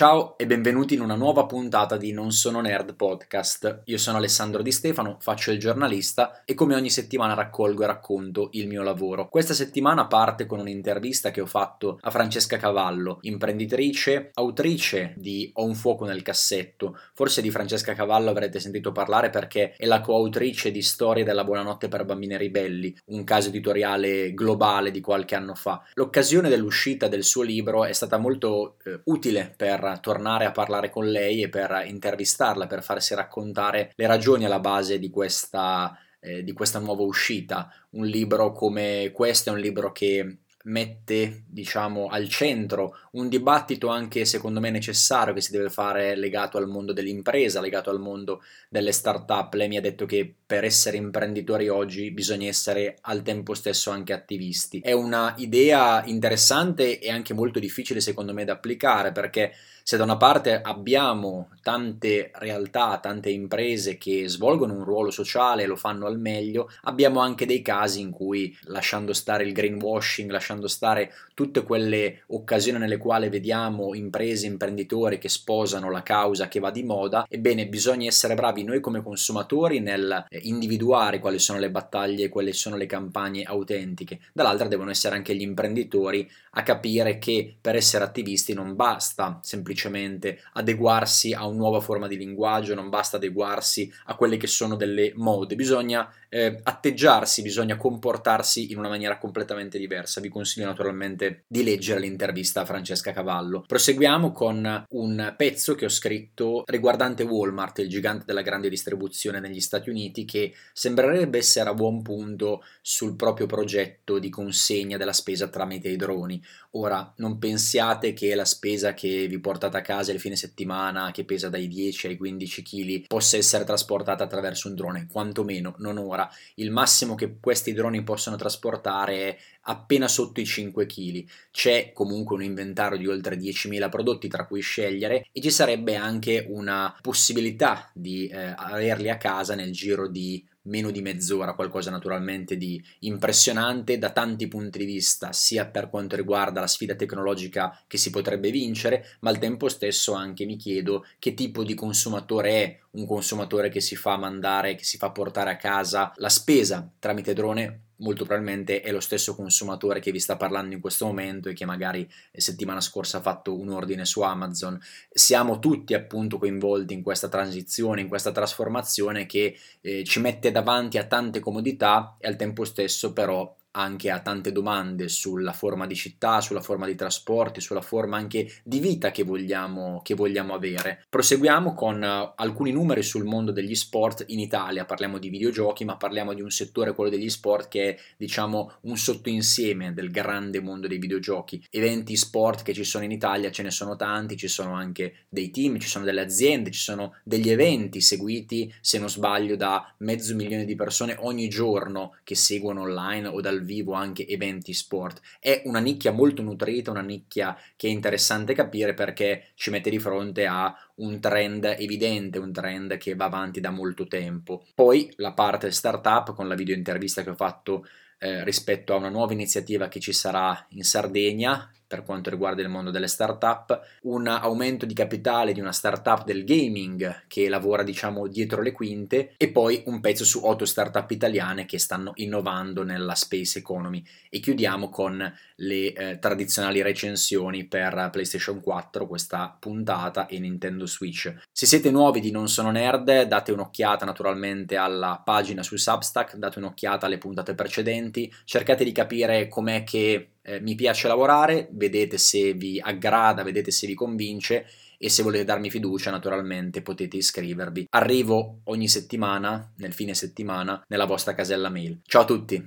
Ciao e benvenuti in una nuova puntata di Non sono nerd podcast. Io sono Alessandro Di Stefano, faccio il giornalista e come ogni settimana raccolgo e racconto il mio lavoro. Questa settimana parte con un'intervista che ho fatto a Francesca Cavallo, imprenditrice, autrice di Ho un fuoco nel cassetto. Forse di Francesca Cavallo avrete sentito parlare perché è la coautrice di Storie della buonanotte per bambini ribelli, un caso editoriale globale di qualche anno fa. L'occasione dell'uscita del suo libro è stata molto eh, utile per tornare a parlare con lei e per intervistarla, per farsi raccontare le ragioni alla base di questa, eh, di questa nuova uscita. Un libro come questo è un libro che mette diciamo al centro un dibattito anche secondo me necessario che si deve fare legato al mondo dell'impresa, legato al mondo delle start-up. Lei mi ha detto che per essere imprenditori oggi bisogna essere al tempo stesso anche attivisti. È una idea interessante e anche molto difficile secondo me da applicare perché se da una parte abbiamo tante realtà, tante imprese che svolgono un ruolo sociale e lo fanno al meglio, abbiamo anche dei casi in cui lasciando stare il greenwashing, lasciando stare tutte quelle occasioni nelle quali vediamo imprese, imprenditori che sposano la causa che va di moda, ebbene bisogna essere bravi noi come consumatori nel individuare quali sono le battaglie, quali sono le campagne autentiche, dall'altra devono essere anche gli imprenditori a capire che per essere attivisti non basta semplicemente adeguarsi a una nuova forma di linguaggio, non basta adeguarsi a quelle che sono delle mode, bisogna eh, atteggiarsi, bisogna comportarsi in una maniera completamente diversa. Vi consiglio naturalmente di leggere l'intervista a Francesca Cavallo. Proseguiamo con un pezzo che ho scritto riguardante Walmart, il gigante della grande distribuzione negli Stati Uniti, che sembrerebbe essere a buon punto sul proprio progetto di consegna della spesa tramite i droni. Ora, non pensiate che la spesa che vi portate a casa il fine settimana, che pesa dai 10 ai 15 kg, possa essere trasportata attraverso un drone, quantomeno non ora. Il massimo che questi droni possono trasportare è appena sotto i 5 kg. C'è comunque un inventario di oltre 10.000 prodotti tra cui scegliere e ci sarebbe anche una possibilità di eh, averli a casa nel giro di meno di mezz'ora, qualcosa naturalmente di impressionante da tanti punti di vista, sia per quanto riguarda la sfida tecnologica che si potrebbe vincere, ma al tempo stesso anche mi chiedo che tipo di consumatore è un consumatore che si fa mandare, che si fa portare a casa la spesa tramite drone molto probabilmente è lo stesso consumatore che vi sta parlando in questo momento e che magari settimana scorsa ha fatto un ordine su Amazon. Siamo tutti appunto coinvolti in questa transizione, in questa trasformazione che eh, ci mette davanti a tante comodità e al tempo stesso però anche a tante domande sulla forma di città, sulla forma di trasporti, sulla forma anche di vita che vogliamo, che vogliamo avere. Proseguiamo con uh, alcuni numeri sul mondo degli sport in Italia, parliamo di videogiochi, ma parliamo di un settore, quello degli sport, che è diciamo un sottoinsieme del grande mondo dei videogiochi. Eventi sport che ci sono in Italia ce ne sono tanti, ci sono anche dei team, ci sono delle aziende, ci sono degli eventi seguiti, se non sbaglio, da mezzo milione di persone ogni giorno che seguono online o dal vivo anche eventi sport. È una nicchia molto nutrita, una nicchia che è interessante capire perché ci mette di fronte a un trend evidente, un trend che va avanti da molto tempo. Poi la parte startup con la video intervista che ho fatto eh, rispetto a una nuova iniziativa che ci sarà in Sardegna per quanto riguarda il mondo delle startup, un aumento di capitale di una startup del gaming che lavora diciamo dietro le quinte e poi un pezzo su otto startup italiane che stanno innovando nella space economy e chiudiamo con le eh, tradizionali recensioni per PlayStation 4 questa puntata e Nintendo Switch. Se siete nuovi di Non Sono Nerd date un'occhiata naturalmente alla pagina su Substack, date un'occhiata alle puntate precedenti, cercate di capire com'è che eh, mi piace lavorare, vedete se vi aggrada, vedete se vi convince e se volete darmi fiducia naturalmente potete iscrivervi. Arrivo ogni settimana, nel fine settimana, nella vostra casella mail. Ciao a tutti!